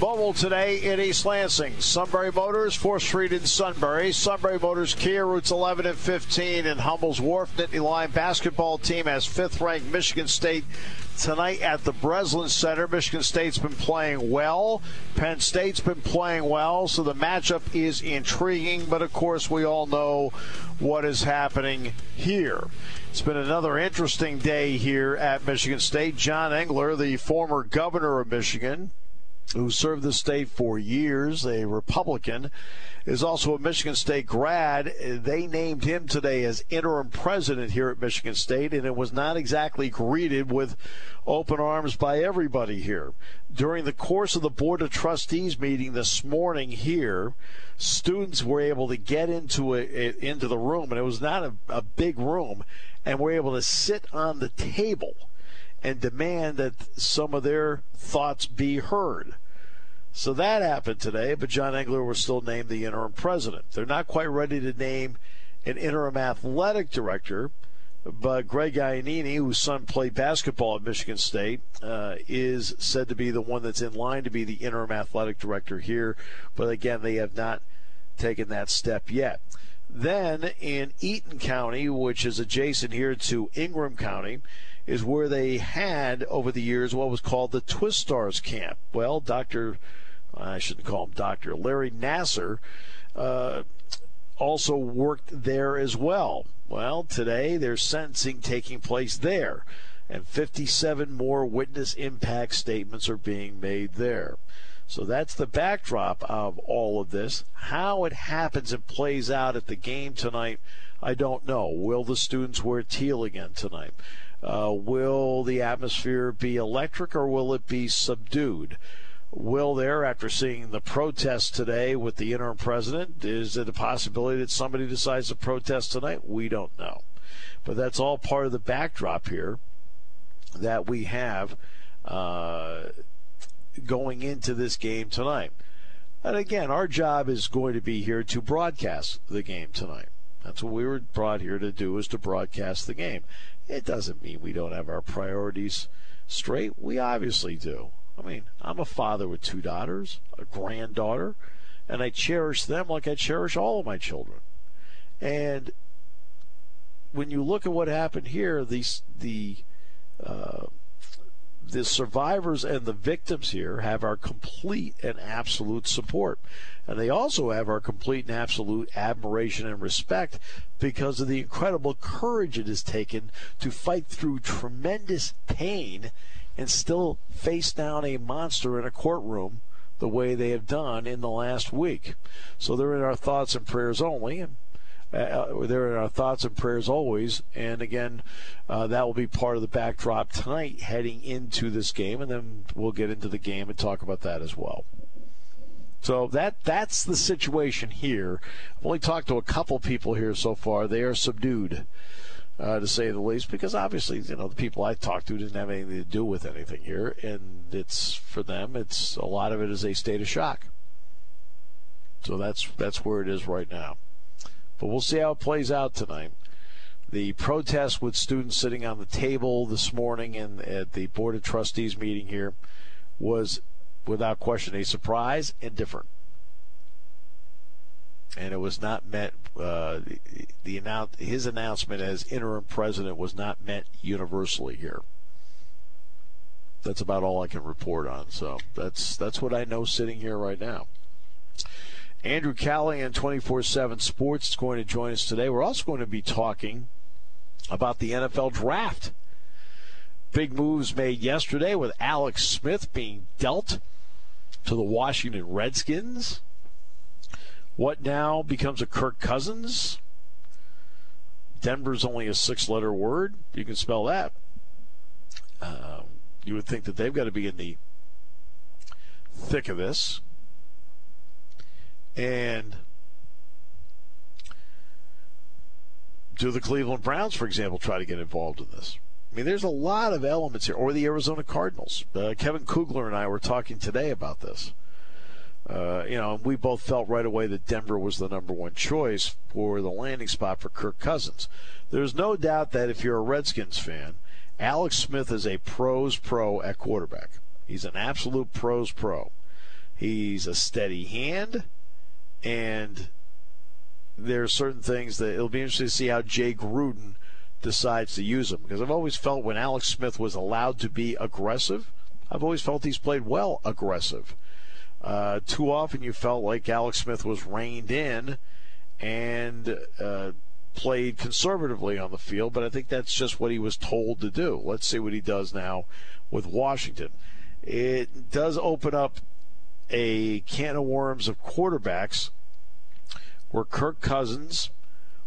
mobile today in East Lansing. Sunbury Motors, 4th Street in Sunbury. Sunbury Motors Kia, routes 11 and 15 in Hummel's Wharf. Nittany Lion basketball team has fifth ranked Michigan State tonight at the Breslin Center. Michigan State's been playing well. Penn State's been playing well, so the matchup is intriguing, but of course, we all know what is happening here. It's been another interesting day here at Michigan State. John Engler, the former governor of Michigan, who served the state for years, a Republican, is also a Michigan State grad. They named him today as interim president here at Michigan State, and it was not exactly greeted with open arms by everybody here. During the course of the Board of Trustees meeting this morning here, students were able to get into a, into the room, and it was not a, a big room, and were able to sit on the table and demand that some of their thoughts be heard. So that happened today, but John Engler was still named the interim president. They're not quite ready to name an interim athletic director, but Greg Iannini, whose son played basketball at Michigan State, uh, is said to be the one that's in line to be the interim athletic director here. But again, they have not taken that step yet. Then in Eaton County, which is adjacent here to Ingham County, is where they had over the years what was called the Twistars camp. Well, Dr. I shouldn't call him Doctor Larry Nassar uh, also worked there as well. Well, today there's sentencing taking place there, and 57 more witness impact statements are being made there. So that's the backdrop of all of this. How it happens and plays out at the game tonight, I don't know. Will the students wear teal again tonight? Uh, will the atmosphere be electric or will it be subdued? Will there, after seeing the protest today with the interim president, is it a possibility that somebody decides to protest tonight? We don't know. But that's all part of the backdrop here that we have uh, going into this game tonight. And again, our job is going to be here to broadcast the game tonight. That's what we were brought here to do is to broadcast the game. It doesn't mean we don't have our priorities straight. We obviously do. I mean, I'm a father with two daughters, a granddaughter, and I cherish them like I cherish all of my children. And when you look at what happened here, these the uh, the survivors and the victims here have our complete and absolute support. And they also have our complete and absolute admiration and respect because of the incredible courage it has taken to fight through tremendous pain and still face down a monster in a courtroom the way they have done in the last week. So they're in our thoughts and prayers only. And uh, they're in our thoughts and prayers always. And again, uh, that will be part of the backdrop tonight heading into this game, and then we'll get into the game and talk about that as well. So that that's the situation here. I've only talked to a couple people here so far. They are subdued, uh, to say the least, because obviously, you know, the people I talked to didn't have anything to do with anything here, and it's for them. It's a lot of it is a state of shock. So that's that's where it is right now. But we'll see how it plays out tonight. The protest with students sitting on the table this morning and at the Board of Trustees meeting here was, without question, a surprise and different. And it was not met. Uh, the, the announce, his announcement as interim president was not met universally here. That's about all I can report on. So that's that's what I know sitting here right now. Andrew Callahan, 24 7 Sports, is going to join us today. We're also going to be talking about the NFL draft. Big moves made yesterday with Alex Smith being dealt to the Washington Redskins. What now becomes a Kirk Cousins? Denver's only a six letter word. You can spell that. Uh, You would think that they've got to be in the thick of this. And do the Cleveland Browns, for example, try to get involved in this? I mean, there's a lot of elements here, or the Arizona Cardinals. Uh, Kevin Kugler and I were talking today about this. Uh, you know, we both felt right away that Denver was the number one choice for the landing spot for Kirk Cousins. There's no doubt that if you're a Redskins fan, Alex Smith is a pros pro at quarterback. He's an absolute pros pro. He's a steady hand, and there are certain things that it'll be interesting to see how Jay Gruden decides to use him. Because I've always felt when Alex Smith was allowed to be aggressive, I've always felt he's played well aggressive. Uh, too often you felt like Alex Smith was reined in and uh, played conservatively on the field, but I think that's just what he was told to do. Let's see what he does now with Washington. It does open up a can of worms of quarterbacks where Kirk Cousins,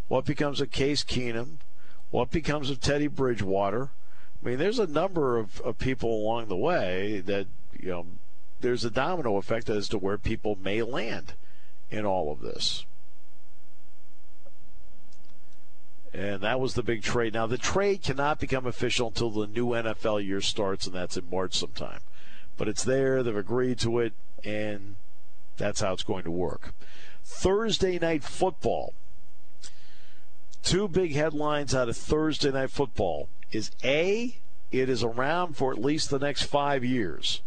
what becomes of Case Keenum, what becomes of Teddy Bridgewater. I mean, there's a number of, of people along the way that, you know, there's a domino effect as to where people may land in all of this. And that was the big trade. Now, the trade cannot become official until the new NFL year starts, and that's in March sometime. But it's there, they've agreed to it, and that's how it's going to work. Thursday night football. Two big headlines out of Thursday night football is A, it is around for at least the next five years.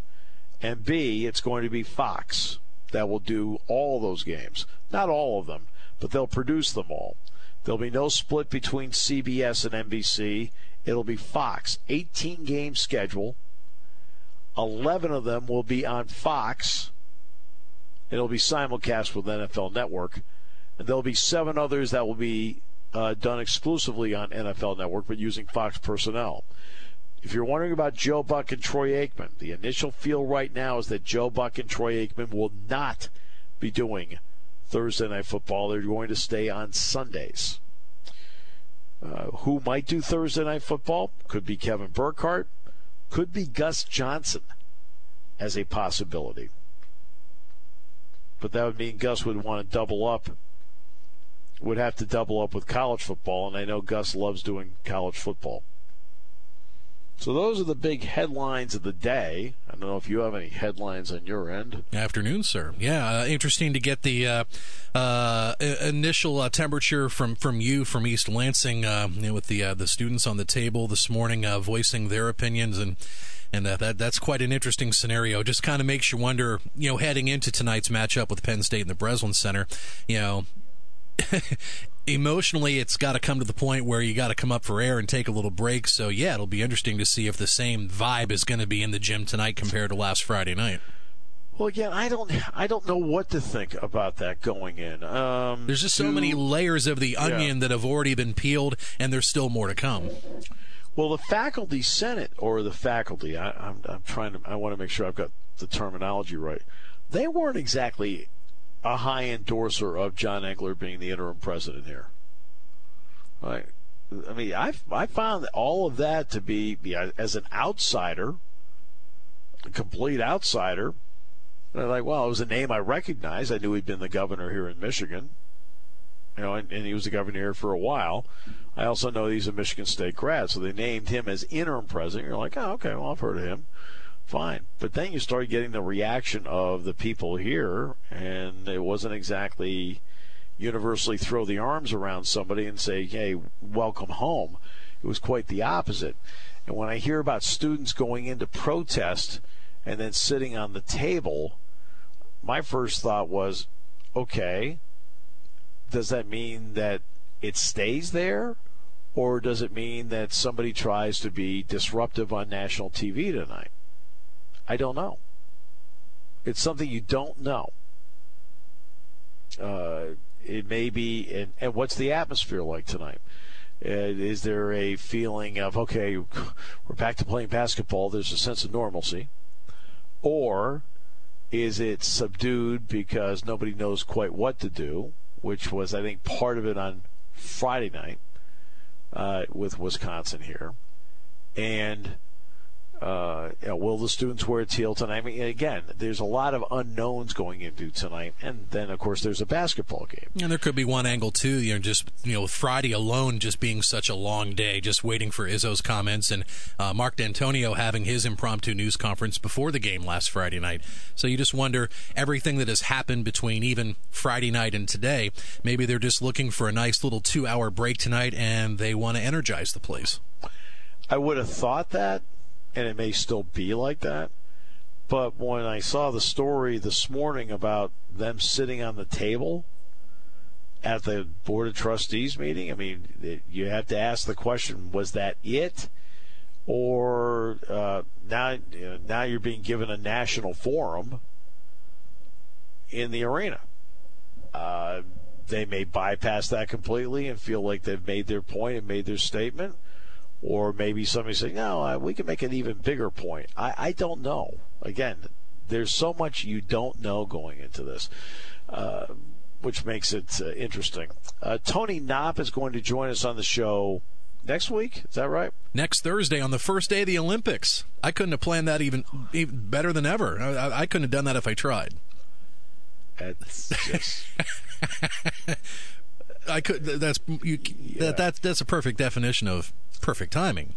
And B, it's going to be Fox that will do all those games. Not all of them, but they'll produce them all. There'll be no split between CBS and NBC. It'll be Fox. 18 game schedule. 11 of them will be on Fox. It'll be simulcast with NFL Network. And there'll be seven others that will be uh, done exclusively on NFL Network, but using Fox personnel. If you're wondering about Joe Buck and Troy Aikman, the initial feel right now is that Joe Buck and Troy Aikman will not be doing Thursday Night Football. They're going to stay on Sundays. Uh, who might do Thursday Night Football? Could be Kevin Burkhardt. Could be Gus Johnson as a possibility. But that would mean Gus would want to double up would have to double up with college football, and I know Gus loves doing college football. So those are the big headlines of the day. I don't know if you have any headlines on your end. Afternoon, sir. Yeah, uh, interesting to get the uh, uh, initial uh, temperature from, from you from East Lansing uh, with the uh, the students on the table this morning voicing their opinions and. And that that's quite an interesting scenario. Just kind of makes you wonder, you know, heading into tonight's matchup with Penn State and the Breslin Center, you know, emotionally it's got to come to the point where you got to come up for air and take a little break. So yeah, it'll be interesting to see if the same vibe is going to be in the gym tonight compared to last Friday night. Well, again, I don't, I don't know what to think about that going in. Um, there's just so many layers of the onion yeah. that have already been peeled, and there's still more to come. Well, the faculty senate or the faculty, I, I'm, I'm trying to, I want to make sure I've got the terminology right. They weren't exactly a high endorser of John Engler being the interim president here. Right. I mean, I I found all of that to be, as an outsider, a complete outsider. Like, well, it was a name I recognized. I knew he'd been the governor here in Michigan. You know, and, and he was the governor here for a while. I also know he's a Michigan State grad, so they named him as interim president. You're like, oh, okay, well, I've heard of him fine. But then you start getting the reaction of the people here, and it wasn't exactly universally throw the arms around somebody and say, hey, welcome home. It was quite the opposite. And when I hear about students going into protest and then sitting on the table, my first thought was, okay, does that mean that it stays there? Or does it mean that somebody tries to be disruptive on national TV tonight? I don't know. It's something you don't know. Uh, it may be, and, and what's the atmosphere like tonight? Uh, is there a feeling of okay, we're back to playing basketball? There's a sense of normalcy, or is it subdued because nobody knows quite what to do? Which was, I think, part of it on Friday night uh, with Wisconsin here, and Uh, you know, will the students wear teal tonight? I mean, again, there's a lot of unknowns going into tonight, and then of course there's a basketball game. And there could be one angle too. You know, just you know, Friday alone just being such a long day, just waiting for Izzo's comments and uh, Mark Dantonio having his impromptu news conference before the game last Friday night. So you just wonder everything that has happened between even Friday night and today. Maybe they're just looking for a nice little two-hour break tonight, and they want to energize the place. I would have thought that and it may still be like that. But when I saw the story this morning about them sitting on the table at the Board of Trustees meeting, I mean, you have to ask the question was that it? Or uh, now, you know, now you're being given a national forum in the arena. Uh, they may bypass that completely and feel like they've made their point and made their statement or maybe somebody saying, no, we can make an even bigger point. I, I don't know. Again, there's so much you don't know going into this, uh, which makes it uh, interesting. Uh, Tony Knopp is going to join us on the show next week. Is that right? Next Thursday on the first day of the Olympics. I couldn't have planned that even, even better than ever. I, I, couldn't have done that if I tried. That's just. I could. That's you. Yeah. That, that's that's a perfect definition of perfect timing.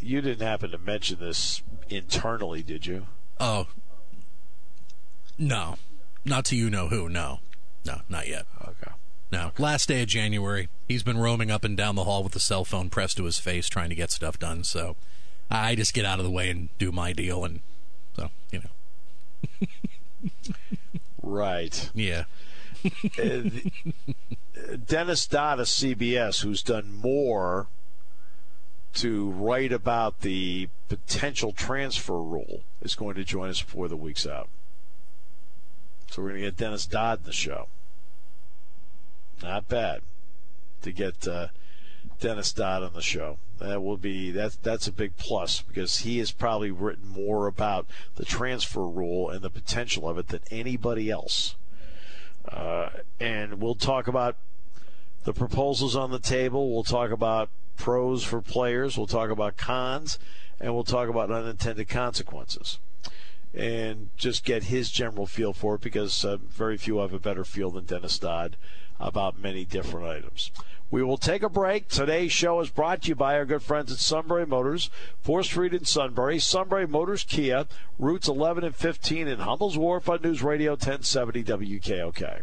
You didn't happen to mention this internally, did you? Oh, no, not to you know who. No, no, not yet. Okay. No, last day of January, he's been roaming up and down the hall with a cell phone pressed to his face, trying to get stuff done. So I just get out of the way and do my deal, and so you know. right. Yeah. Dennis Dodd of CBS, who's done more to write about the potential transfer rule, is going to join us before the week's out. So we're going to get Dennis Dodd in the show. Not bad to get uh, Dennis Dodd on the show. That will be that's that's a big plus because he has probably written more about the transfer rule and the potential of it than anybody else. Uh, and we'll talk about the proposals on the table. We'll talk about pros for players. We'll talk about cons, and we'll talk about unintended consequences. And just get his general feel for it because uh, very few have a better feel than Dennis Dodd about many different items. We will take a break. Today's show is brought to you by our good friends at Sunbury Motors, 4th Street in Sunbury, Sunbury Motors Kia, routes 11 and 15 in Hummel's Wharf on News Radio 1070 WKOK.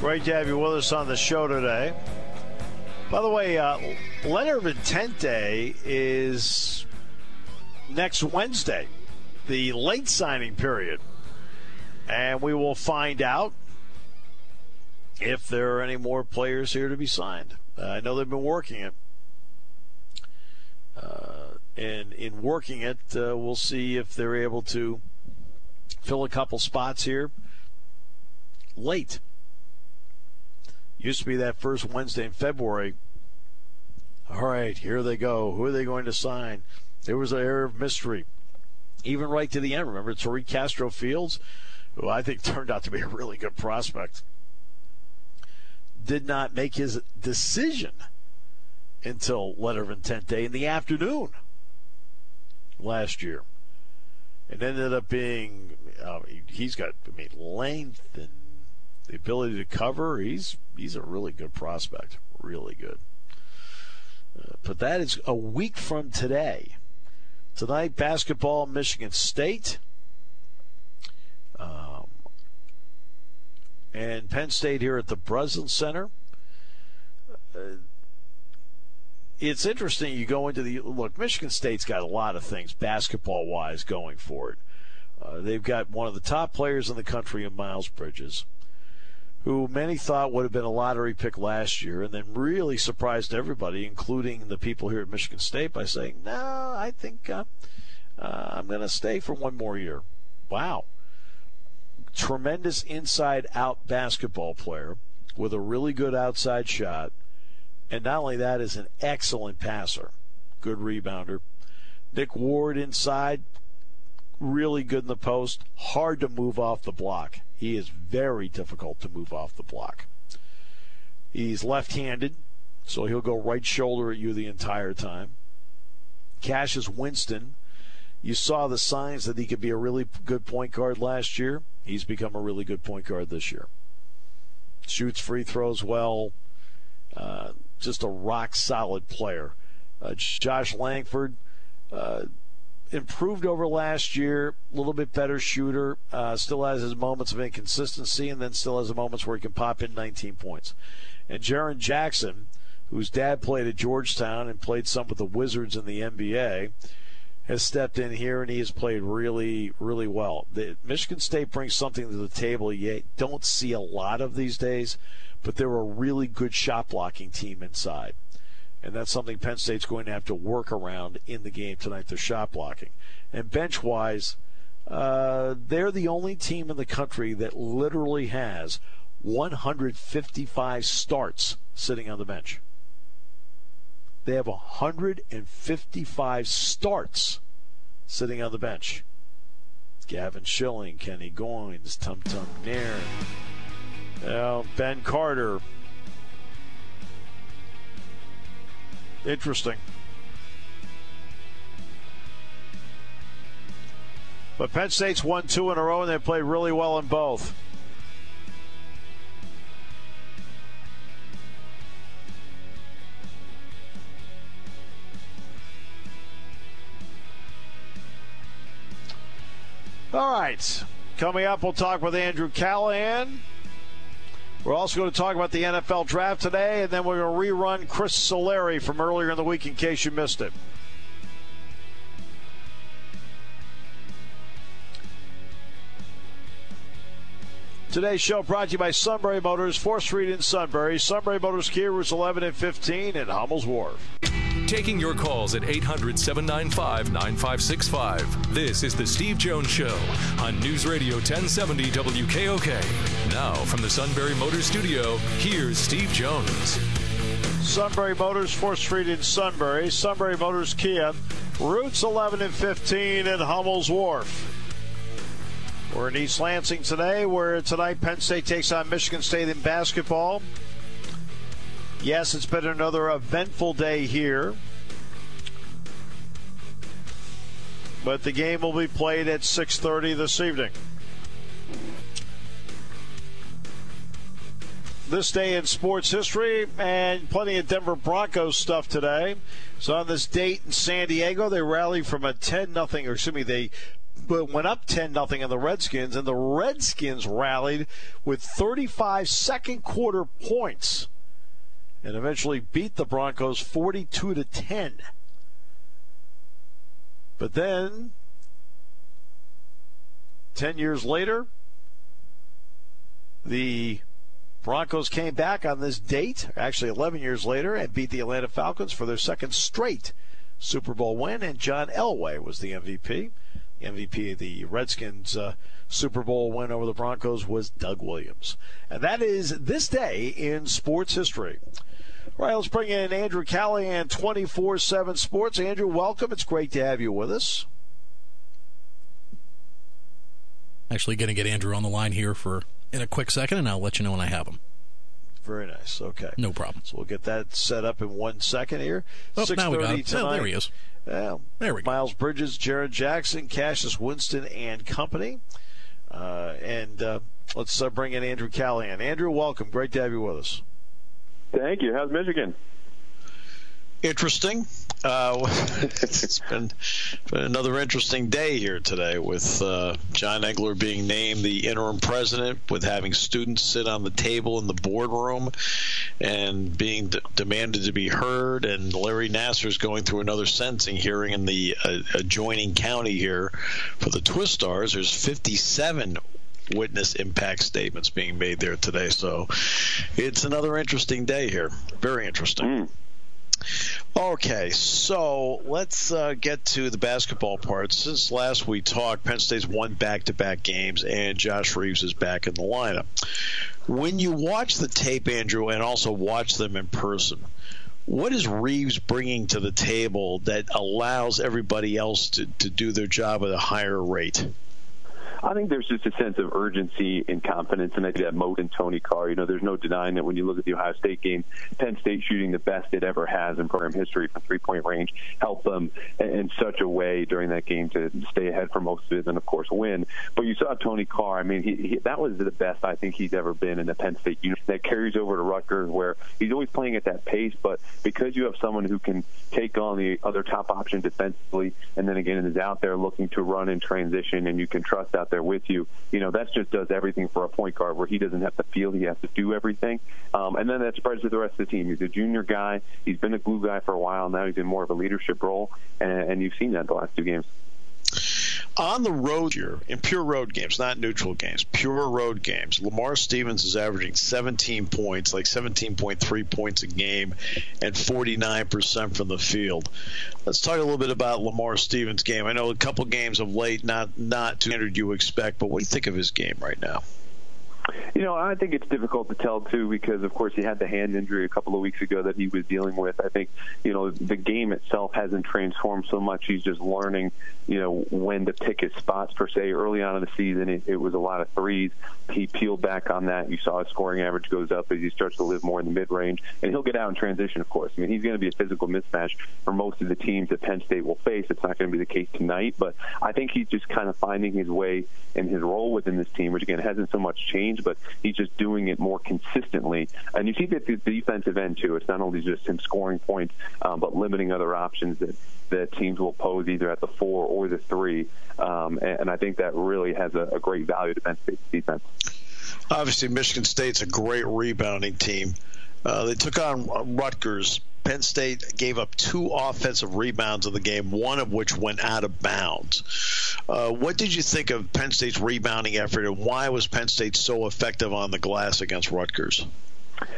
Great to have you with us on the show today. By the way, uh, intent day is next Wednesday, the late signing period. And we will find out if there are any more players here to be signed. Uh, I know they've been working it. Uh, and in working it, uh, we'll see if they're able to fill a couple spots here late. Used to be that first Wednesday in February. All right, here they go. Who are they going to sign? There was an air of mystery, even right to the end. Remember Tariq Castro Fields, who I think turned out to be a really good prospect, did not make his decision until letter of intent day in the afternoon last year. It ended up being uh, he's got I mean length and the ability to cover, he's he's a really good prospect. Really good. Uh, but that is a week from today. Tonight, basketball, Michigan State. Um, and Penn State here at the Breslin Center. Uh, it's interesting. You go into the look. Michigan State's got a lot of things basketball wise going for it. Uh, they've got one of the top players in the country in Miles Bridges, who many thought would have been a lottery pick last year, and then really surprised everybody, including the people here at Michigan State, by saying, "No, I think uh, uh, I'm going to stay for one more year." Wow tremendous inside out basketball player with a really good outside shot. And not only that, is an excellent passer, good rebounder. Nick Ward inside, really good in the post, hard to move off the block. He is very difficult to move off the block. He's left handed, so he'll go right shoulder at you the entire time. Cassius Winston, you saw the signs that he could be a really good point guard last year. He's become a really good point guard this year. Shoots free throws well. Uh, just a rock solid player. Uh, Josh Langford uh, improved over last year, a little bit better shooter. Uh, still has his moments of inconsistency, and then still has moments where he can pop in 19 points. And Jaren Jackson, whose dad played at Georgetown and played some with the Wizards in the NBA, has stepped in here and he has played really, really well. The, Michigan State brings something to the table you don't see a lot of these days, but they're a really good shot blocking team inside. And that's something Penn State's going to have to work around in the game tonight, their shot blocking. And bench wise, uh, they're the only team in the country that literally has 155 starts sitting on the bench. They have 155 starts sitting on the bench. Gavin Schilling, Kenny Goins, Tum Tum Nairn, Ben Carter. Interesting. But Penn State's won two in a row, and they played really well in both. All right. Coming up, we'll talk with Andrew Callahan. We're also going to talk about the NFL draft today, and then we're going to rerun Chris Solari from earlier in the week in case you missed it. Today's show brought to you by Sunbury Motors, 4th Street in Sunbury, Sunbury Motors Kia routes 11 and 15 in Hummel's Wharf. Taking your calls at 800 795 9565. This is The Steve Jones Show on News Radio 1070 WKOK. Now, from the Sunbury Motors Studio, here's Steve Jones. Sunbury Motors, 4th Street in Sunbury, Sunbury Motors Kia, routes 11 and 15 in Hummel's Wharf. We're in East Lansing today, where tonight Penn State takes on Michigan State in basketball. Yes, it's been another eventful day here. But the game will be played at 6:30 this evening. This day in sports history and plenty of Denver Broncos stuff today. So on this date in San Diego, they rallied from a 10 nothing, or excuse me, they but went up 10 nothing on the Redskins, and the Redskins rallied with 35 second quarter points and eventually beat the Broncos 42 to 10. But then 10 years later, the Broncos came back on this date, actually 11 years later, and beat the Atlanta Falcons for their second straight Super Bowl win, and John Elway was the MVP. MVP of the Redskins uh, Super Bowl win over the Broncos was Doug Williams. And that is this day in sports history. All right, let's bring in Andrew Callahan, 24 7 Sports. Andrew, welcome. It's great to have you with us. Actually, going to get Andrew on the line here for in a quick second, and I'll let you know when I have him. Very nice. Okay. No problem. So we'll get that set up in one second here. Oh, now we got it. tonight. Oh, there he is. Yeah. There we go. Miles Bridges, Jaren Jackson, Cassius Winston, and company. Uh, and uh, let's uh, bring in Andrew Callahan. Andrew, welcome. Great to have you with us. Thank you. How's Michigan? Interesting. Uh, it's been, been, another interesting day here today with uh, John Engler being named the interim president, with having students sit on the table in the boardroom and being d- demanded to be heard, and Larry Nassar is going through another sentencing hearing in the uh, adjoining county here for the Twistars. There's 57 witness impact statements being made there today. So it's another interesting day here. Very interesting. Mm. Okay, so let's uh, get to the basketball part. Since last we talked, Penn State's won back-to-back games, and Josh Reaves is back in the lineup. When you watch the tape, Andrew, and also watch them in person, what is Reaves bringing to the table that allows everybody else to, to do their job at a higher rate? I think there's just a sense of urgency and confidence, and I think that Moat and Tony Carr. You know, there's no denying that when you look at the Ohio State game, Penn State shooting the best it ever has in program history from three-point range helped them in such a way during that game to stay ahead for most of it, and of course win. But you saw Tony Carr. I mean, he, he, that was the best I think he's ever been in the Penn State unit. That carries over to Rutgers, where he's always playing at that pace, but because you have someone who can take on the other top option defensively, and then again is out there looking to run in transition, and you can trust out there with you. You know, that just does everything for a point guard where he doesn't have to feel he has to do everything. Um, and then that spreads to the rest of the team. He's a junior guy. He's been a glue guy for a while. Now he's in more of a leadership role, and, and you've seen that the last two games on the road here, in pure road games, not neutral games, pure road games, Lamar Stevens is averaging 17 points, like 17.3 points a game, and 49% from the field. Let's talk a little bit about Lamar Stevens' game. I know a couple games of late, not not 200 you expect, but what do you think of his game right now? You know, I think it's difficult to tell too because, of course, he had the hand injury a couple of weeks ago that he was dealing with. I think, you know, the game itself hasn't transformed so much. He's just learning, you know, when to pick his spots per se. Early on in the season, it, it was a lot of threes. He peeled back on that. You saw his scoring average goes up as he starts to live more in the mid range, and he'll get out in transition. Of course, I mean, he's going to be a physical mismatch for most of the teams that Penn State will face. It's not going to be the case tonight, but I think he's just kind of finding his way in his role within this team, which again hasn't so much changed, but he's just doing it more consistently. And you see that the defensive end too. It's not only just him scoring points, um, but limiting other options that that teams will pose either at the four or the three. Um, and, and, I think that really has a, a great value to Penn State's defense. Obviously, Michigan State's a great rebounding team. Uh, they took on Rutgers Penn State gave up two offensive rebounds in the game, one of which went out of bounds. Uh, what did you think of Penn State's rebounding effort, and why was Penn State so effective on the glass against Rutgers?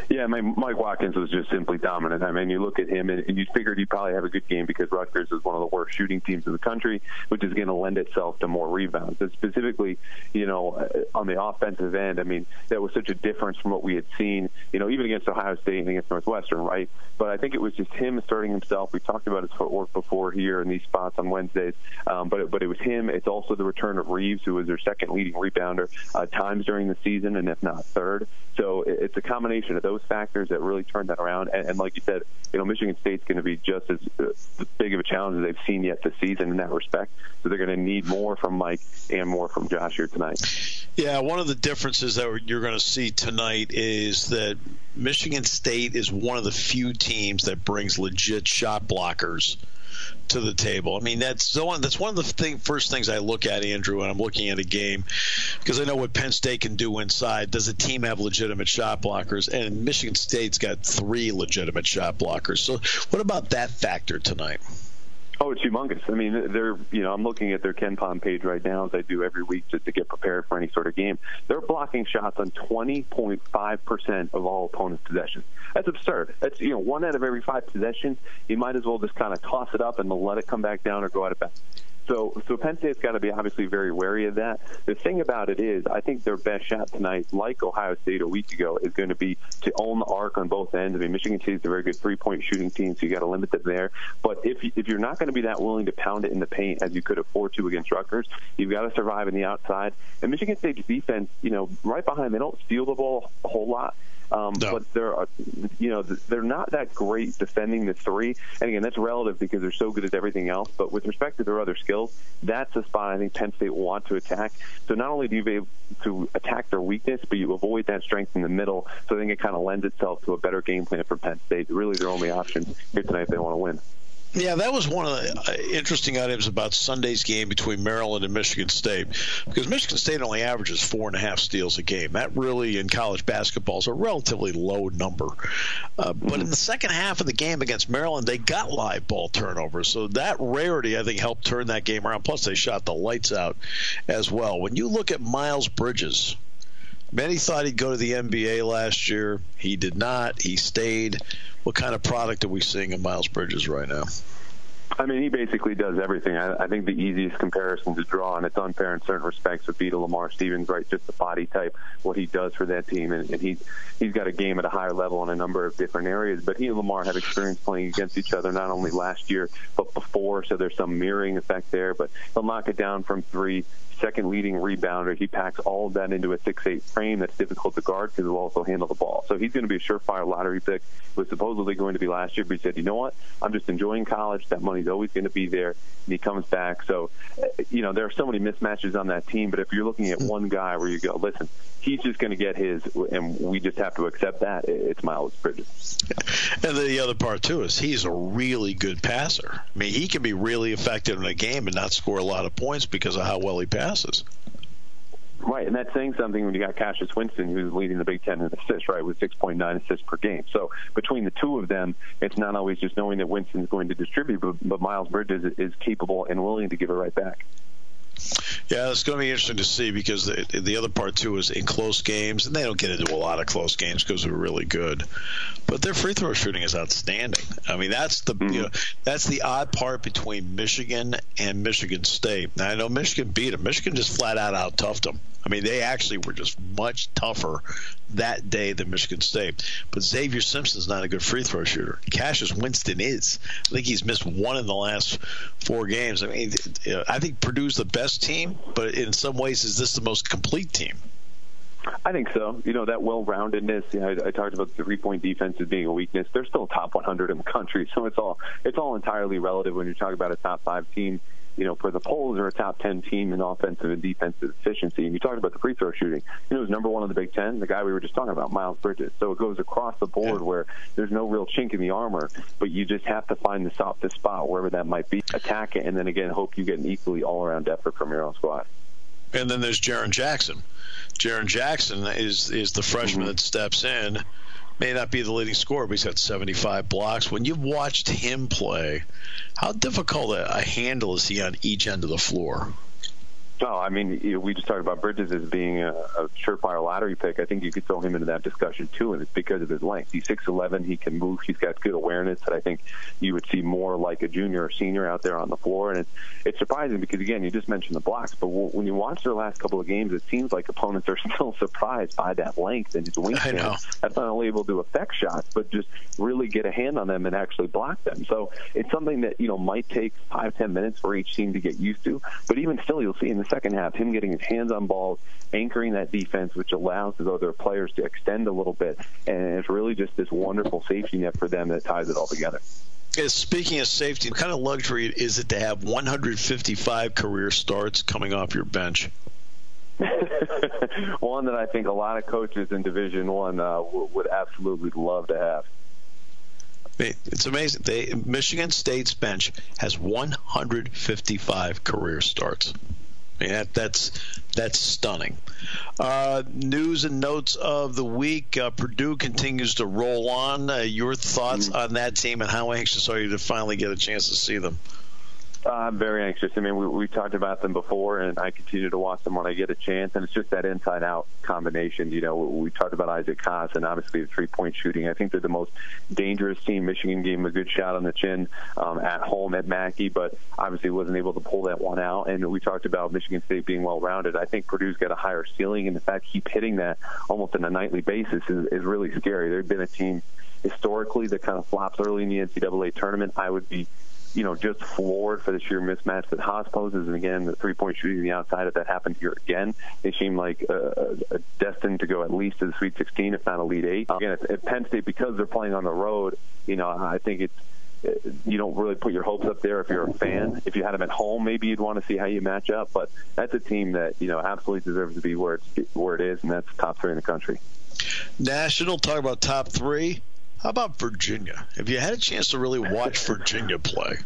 Yeah, I mean, Mike Watkins was just simply dominant. I mean, you look at him and, and you figured he'd probably have a good game because Rutgers is one of the worst shooting teams in the country, which is going to lend itself to more rebounds. And specifically, you know, uh, on the offensive end, I mean, that was such a difference from what we had seen, you know, even against Ohio State and against Northwestern, right? But I think it was just him asserting himself. We talked about his footwork before here in these spots on Wednesdays, um, but it, but it was him. It's also the return of Reaves, who was their second leading rebounder uh, times during the season, and if not third. So it's a combination of those factors that really turned that around. And, and like you said, you know, Michigan State's going to be just as uh, big of a challenge as they've seen yet this season in that respect. So they're going to need more from Mike and more from Josh here tonight. Yeah, one of the differences that you're going to see tonight is that Michigan State is one of the few teams that brings legit shot blockers to the table. I mean, that's the one. That's one of the thing, first things I look at, Andrew, when I'm looking at a game, because I know what Penn State can do inside. Does a team have legitimate shot blockers? And Michigan State's got three legitimate shot blockers. So, what about that factor tonight? Oh, it's humongous. I mean, they're, you know, I'm looking at their KenPom page right now as I do every week just to get prepared for any sort of game. They're blocking shots on 20.5% of all opponents' possessions. That's absurd. That's, you know, one out of every five possessions. You might as well just kind of toss it up and let it come back down or go out of bounds. So, so Penn State's got to be obviously very wary of that. The thing about it is, I think their best shot tonight, like Ohio State a week ago, is going to be to own the arc on both ends. I mean, Michigan State's a very good three-point shooting team, so you got to limit them there. But if if you're not going to be that willing to pound it in the paint as you could afford to against Rutgers, you've got to survive in the outside. And Michigan State's defense, you know, right behind, they don't steal the ball a whole lot Um, no. But they're, you know, they're not that great defending the three. And again, that's relative because they're so good at everything else. But with respect to their other skills, that's a spot I think Penn State will want to attack. So not only do you be able to attack their weakness, but you avoid that strength in the middle. So I think it kind of lends itself to a better game plan for Penn State. Really, their only option here tonight if they want to win. Yeah, that was one of the uh, interesting items about Sunday's game between Maryland and Michigan State, because Michigan State only averages four and a half steals a game. That really, in college basketball, is a relatively low number. Uh, but in the second half of the game against Maryland, they got live ball turnovers, so that rarity, I think, helped turn that game around. Plus, they shot the lights out as well. When you look at Miles Bridges, Many thought he'd go to the NBA last year. He did not. He stayed. What kind of product are we seeing in Miles Bridges right now? I mean, he basically does everything. I, I think the easiest comparison to draw, and it's unfair in certain respects, would be to Lamar Stevens, right? Just the body type, what he does for that team, and, and he he's got a game at a higher level in a number of different areas. But he and Lamar have experience playing against each other not only last year but before, so there's some mirroring effect there. But he'll knock it down from three second leading rebounder. He packs all of that into a six-eight frame that's difficult to guard because he'll also handle the ball. So he's going to be a surefire lottery pick. Was supposedly going to be last year, but he said, you know what? I'm just enjoying college. That money's always going to be there, and he comes back. So, uh, you know, there are so many mismatches on that team. But if you're looking at one guy where you go, listen, he's just going to get his, and we just have to accept that. It's Miles Bridges. And the other part too is he's a really good passer. I mean, he can be really effective in a game and not score a lot of points because of how well he passes. Right, and that's saying something when you got Cassius Winston, who's leading the Big Ten in assists, right, with 6.9 assists per game. So between the two of them, it's not always just knowing that Winston's going to distribute, but, but Miles Bridges is capable and willing to give it right back. Yeah, it's going to be interesting to see because the, the other part too is in close games, and they don't get into a lot of close games because they're really good, but their free throw shooting is outstanding. I mean, that's the mm-hmm. you know, that's the odd part between Michigan and Michigan State. Now I know Michigan beat them. Michigan just flat out out toughed them. I mean, they actually were just much tougher that day than Michigan State. But Xavier Simpson's not a good free throw shooter. Cassius Winston is. I think he's missed one in the last four games. I mean, I think Purdue's the best team, but in some ways, is this the most complete team? I think so. You know that well-roundedness. You know, I, I talked about the three-point defense as being a weakness. They're still top 100 in the country, so it's all it's all entirely relative when you're talking about a top five team you know, for the polls are a top 10 team in offensive and defensive efficiency. And you talked about the free throw shooting. You know, who's number one in the Big Ten? The guy we were just talking about, Miles Bridges. So it goes across the board yeah. where there's no real chink in the armor, but you just have to find the softest spot, wherever that might be, attack it, and then again, hope you get an equally all around effort from your own squad. And then there's Jaren Jackson. Jaren Jackson is is the freshman mm-hmm. that steps in may not be the leading scorer, but he's got 75 blocks. When you've watched him play, how difficult a, a handle is he on each end of the floor? No, I mean, you know, we just talked about Bridges as being a, a surefire lottery pick. I think you could throw him into that discussion too, and it's because of his length. He's six eleven. He can move. He's got good awareness that I think you would see more like a junior or senior out there on the floor. And it's it's surprising because again, you just mentioned the blocks, but w- when you watch their last couple of games, it seems like opponents are still surprised by that length and his wingspan. That's not only able to affect shots, but just really get a hand on them and actually block them. So it's something that you know might take five ten minutes for each team to get used to. But even still, you'll see in the second half, him getting his hands on balls, anchoring that defense, which allows his other players to extend a little bit. And it's really just this wonderful safety net for them that ties it all together. Speaking of safety, what kind of luxury is it to have 155 career starts coming off your bench? one that I think a lot of coaches in Division One uh, would absolutely love to have. It's amazing. They, Michigan State's bench has 155 career starts. I mean, that, that's that's stunning. Uh, news and notes of the week: uh, Purdue continues to roll on. Uh, your thoughts mm-hmm. on that team, and how anxious are you to finally get a chance to see them? I'm very anxious. I mean, we, we talked about them before, and I continue to watch them when I get a chance. And it's just that inside-out combination. You know, we talked about Isaac Haas and obviously the three-point shooting. I think they're the most dangerous team. Michigan gave them a good shot on the chin um, at home at Mackey, but obviously wasn't able to pull that one out. And we talked about Michigan State being well-rounded. I think Purdue's got a higher ceiling, and the fact keep hitting that almost on a nightly basis is, is really scary. They've been a team historically that kind of flops early in the NCAA tournament. I would be you know, just floored for the sheer mismatch that Haas poses. And again, the three-point shooting the outside, if that happened here again, they seem like uh, destined to go at least to the Sweet 16, if not Elite Eight. Again, at, at Penn State, because they're playing on the road, you know, I think it's you don't really put your hopes up there if you're a fan. If you had them at home, maybe you'd want to see how you match up. But that's a team that you know absolutely deserves to be where it's where it is, and that's top three in the country. National, talk about top three. How about Virginia? Have you had a chance to really watch Virginia play?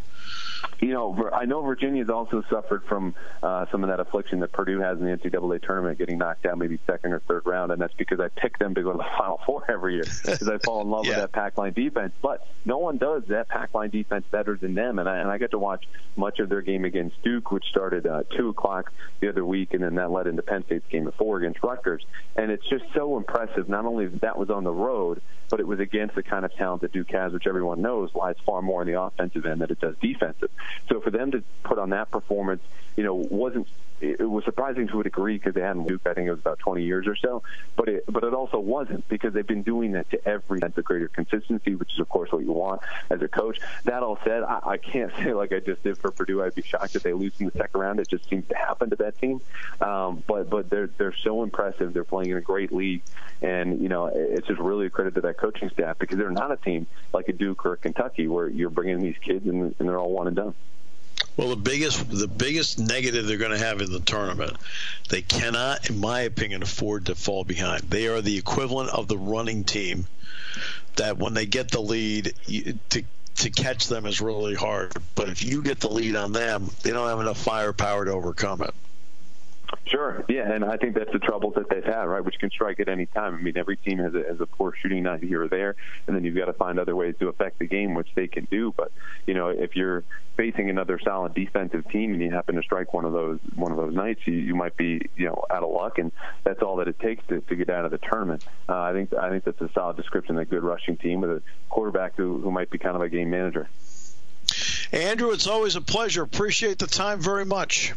You know, I know Virginia's also suffered from uh, some of that affliction that Purdue has in the NCAA tournament, getting knocked out maybe second or third round, and that's because I pick them to go to the Final Four every year because I fall in love yeah. with that pack line defense. But no one does that pack line defense better than them, and I and I got to watch much of their game against Duke, which started uh, two o'clock the other week, and then that led into Penn State's game at four against Rutgers, and it's just so impressive. Not only that was on the road, but it was against the kind of talent that Duke has, which everyone knows lies far more on the offensive end than it does defensive. So for them to put on that performance, you know, wasn't it was surprising to a degree because they hadn't Duke. I think it was about 20 years or so, but it but it also wasn't because they've been doing that to every sense of greater consistency, which is of course what you want as a coach. That all said, I, I can't say like I just did for Purdue. I'd be shocked if they lose in the second round. It just seems to happen to that team. Um, but but they're they're so impressive. They're playing in a great league, and you know it's just really a credit to that coaching staff because they're not a team like a Duke or a Kentucky where you're bringing these kids and, and they're all one and done. Well, the biggest the biggest negative they're going to have in the tournament, they cannot, in my opinion, afford to fall behind. They are the equivalent of the running team. That when they get the lead, to to catch them is really hard. But if you get the lead on them, they don't have enough firepower to overcome it. Sure. Yeah, and I think that's the troubles that they've had, right? Which can strike at any time. I mean, every team has a, has a poor shooting night here or there, and then you've got to find other ways to affect the game, which they can do. But you know, if you're facing another solid defensive team and you happen to strike one of those one of those nights, you, you might be you know out of luck, and that's all that it takes to, to get out of the tournament. Uh, I think I think that's a solid description a good rushing team with a quarterback who who might be kind of a game manager. Andrew, it's always a pleasure. Appreciate the time very much.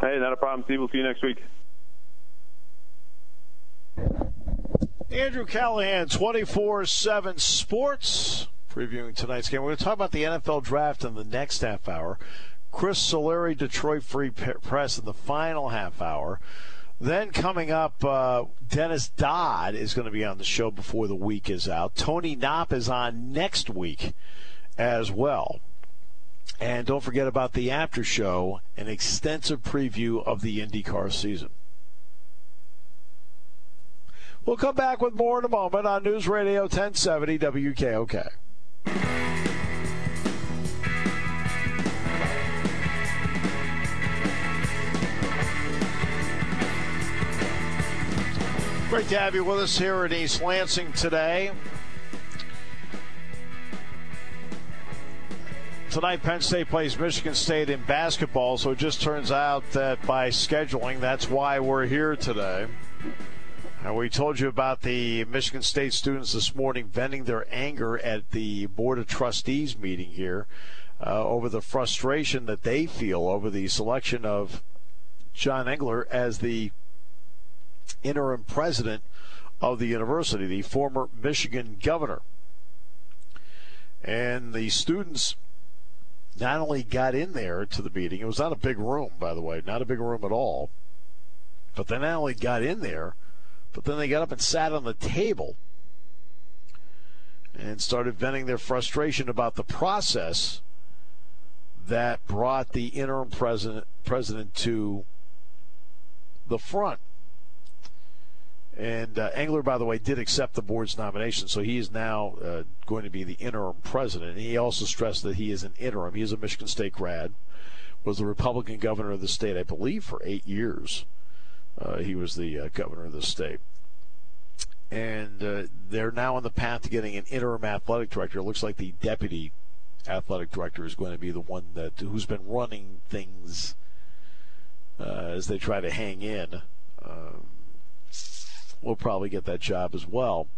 Hey, not a problem, Steve. We'll see you next week. Andrew Callahan, 24 7 Sports, previewing tonight's game. We're going to talk about the NFL draft in the next half hour. Chris Solari, Detroit Free Press, in the final half hour. Then coming up, uh, Dennis Dodd is going to be on the show before the week is out. Tony Knopp is on next week as well. And don't forget about the after show, an extensive preview of the IndyCar season. We'll come back with more in a moment on News Radio 1070 WKOK. Great to have you with us here in East Lansing today. Tonight Penn State plays Michigan State in basketball, so it just turns out that by scheduling, that's why we're here today. And we told you about the Michigan State students this morning venting their anger at the Board of Trustees meeting here uh, over the frustration that they feel over the selection of John Engler as the interim president of the university, the former Michigan governor. And the students not only got in there to the meeting, it was not a big room, by the way, not a big room at all, but they not only got in there, but then they got up and sat on the table and started venting their frustration about the process that brought the interim president president to the front. And uh, by the way, did accept the board's nomination, so he is now uh, going to be the interim president. And he also stressed that he is an interim. He is a Michigan State grad, was the Republican governor of the state, I believe, for eight years. Uh, he was the uh, governor of the state. And uh, they're now on the path to getting an interim athletic director. It looks like the deputy athletic director is going to be the one that who's been running things uh, as they try to hang in. Um, will probably get that job as well.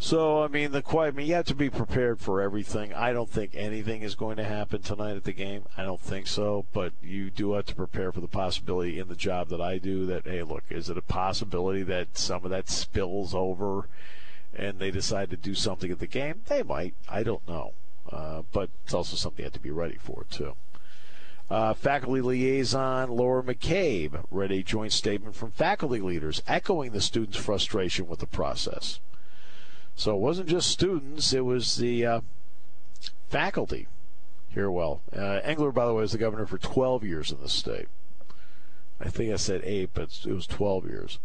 So, I mean, the quiet. I mean, you have to be prepared for everything. I don't think anything is going to happen tonight at the game. I don't think so, but you do have to prepare for the possibility in the job that I do that, hey, look, is it a possibility that some of that spills over and they decide to do something at the game? They might. I don't know. uh, but it's also something you have to be ready for, too. Uh, faculty liaison Laura McCabe read a joint statement from faculty leaders echoing the students' frustration with the process. So it wasn't just students, it was the uh, faculty here. Well, uh, Engler, by the way, was the governor for 12 years in the state. I think I said eight, but it was 12 years.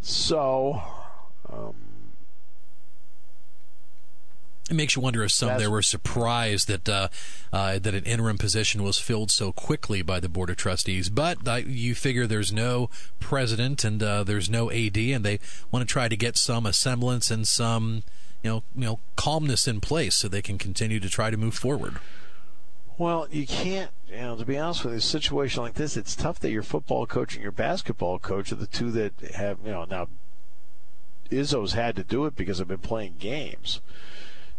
So, um, it makes you wonder if some there were surprised that uh, uh, that an interim position was filled so quickly by the board of trustees. But uh, you figure there's no president and uh, there's no AD, and they want to try to get some semblance and some you know you know calmness in place so they can continue to try to move forward. Well, you can't. You know, to be honest with you, a situation like this, it's tough that your football coach and your basketball coach are the two that have. You know, now Izzo's had to do it because I've been playing games.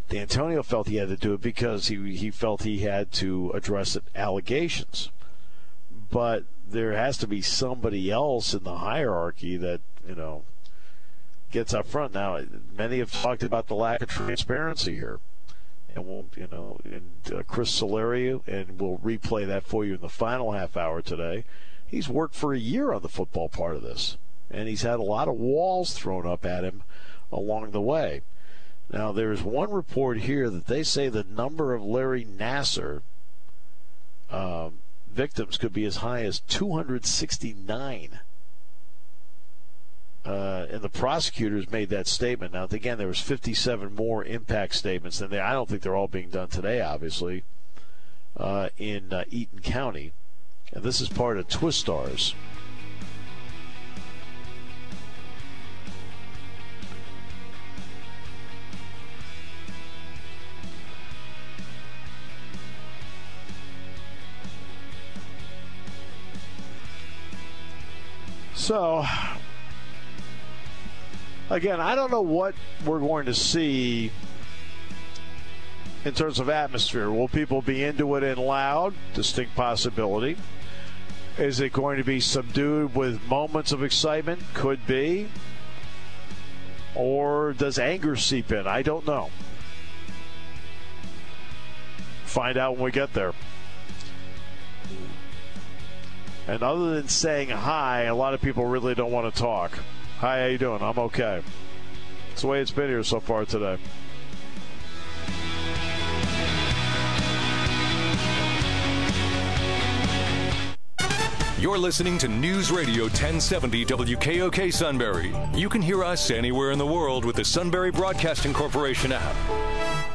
Dantonio felt he had to do it because he he felt he had to address allegations. But there has to be somebody else in the hierarchy that you know gets up front. Now, many have talked about the lack of transparency here, and we'll you know, and uh, Chris Solari, and we'll replay that for you in the final half hour today. He's worked for a year on the football part of this, and he's had a lot of walls thrown up at him along the way. Now, there's one report here that they say the number of Larry Nassar um, victims could be as high as 269. Uh, and the prosecutors made that statement. Now, again, there was 57 more impact statements than they. I don't think they're all being done today, obviously, uh, in uh, Eaton County. And this is part of Twistars. So, again, I don't know what we're going to see in terms of atmosphere. Will people be into it and loud? Distinct possibility. Is it going to be subdued with moments of excitement? Could be. Or does anger seep in? I don't know. Find out when we get there. And other than saying hi, a lot of people really don't want to talk. Hi, how you doing? I'm okay. It's the way it's been here so far today. You're listening to News Radio 1070 WKOK Sunbury. You can hear us anywhere in the world with the Sunbury Broadcasting Corporation app.